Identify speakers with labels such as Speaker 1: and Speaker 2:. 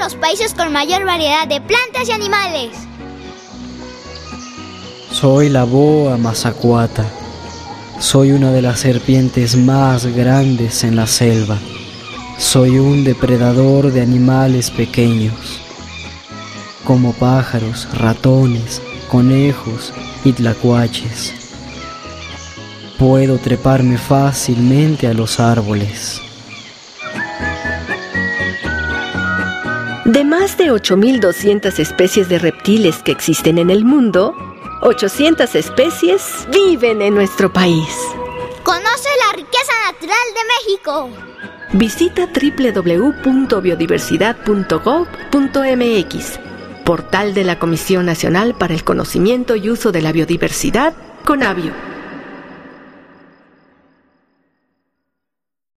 Speaker 1: los países con mayor variedad de plantas y animales.
Speaker 2: Soy la boa mazacuata. Soy una de las serpientes más grandes en la selva. Soy un depredador de animales pequeños, como pájaros, ratones, conejos y tlacuaches. Puedo treparme fácilmente a los árboles.
Speaker 3: De más de 8.200 especies de reptiles que existen en el mundo, 800 especies viven en nuestro país.
Speaker 1: Conoce la riqueza natural de México.
Speaker 3: Visita www.biodiversidad.gov.mx, portal de la Comisión Nacional para el Conocimiento y Uso de la Biodiversidad, CONABIO.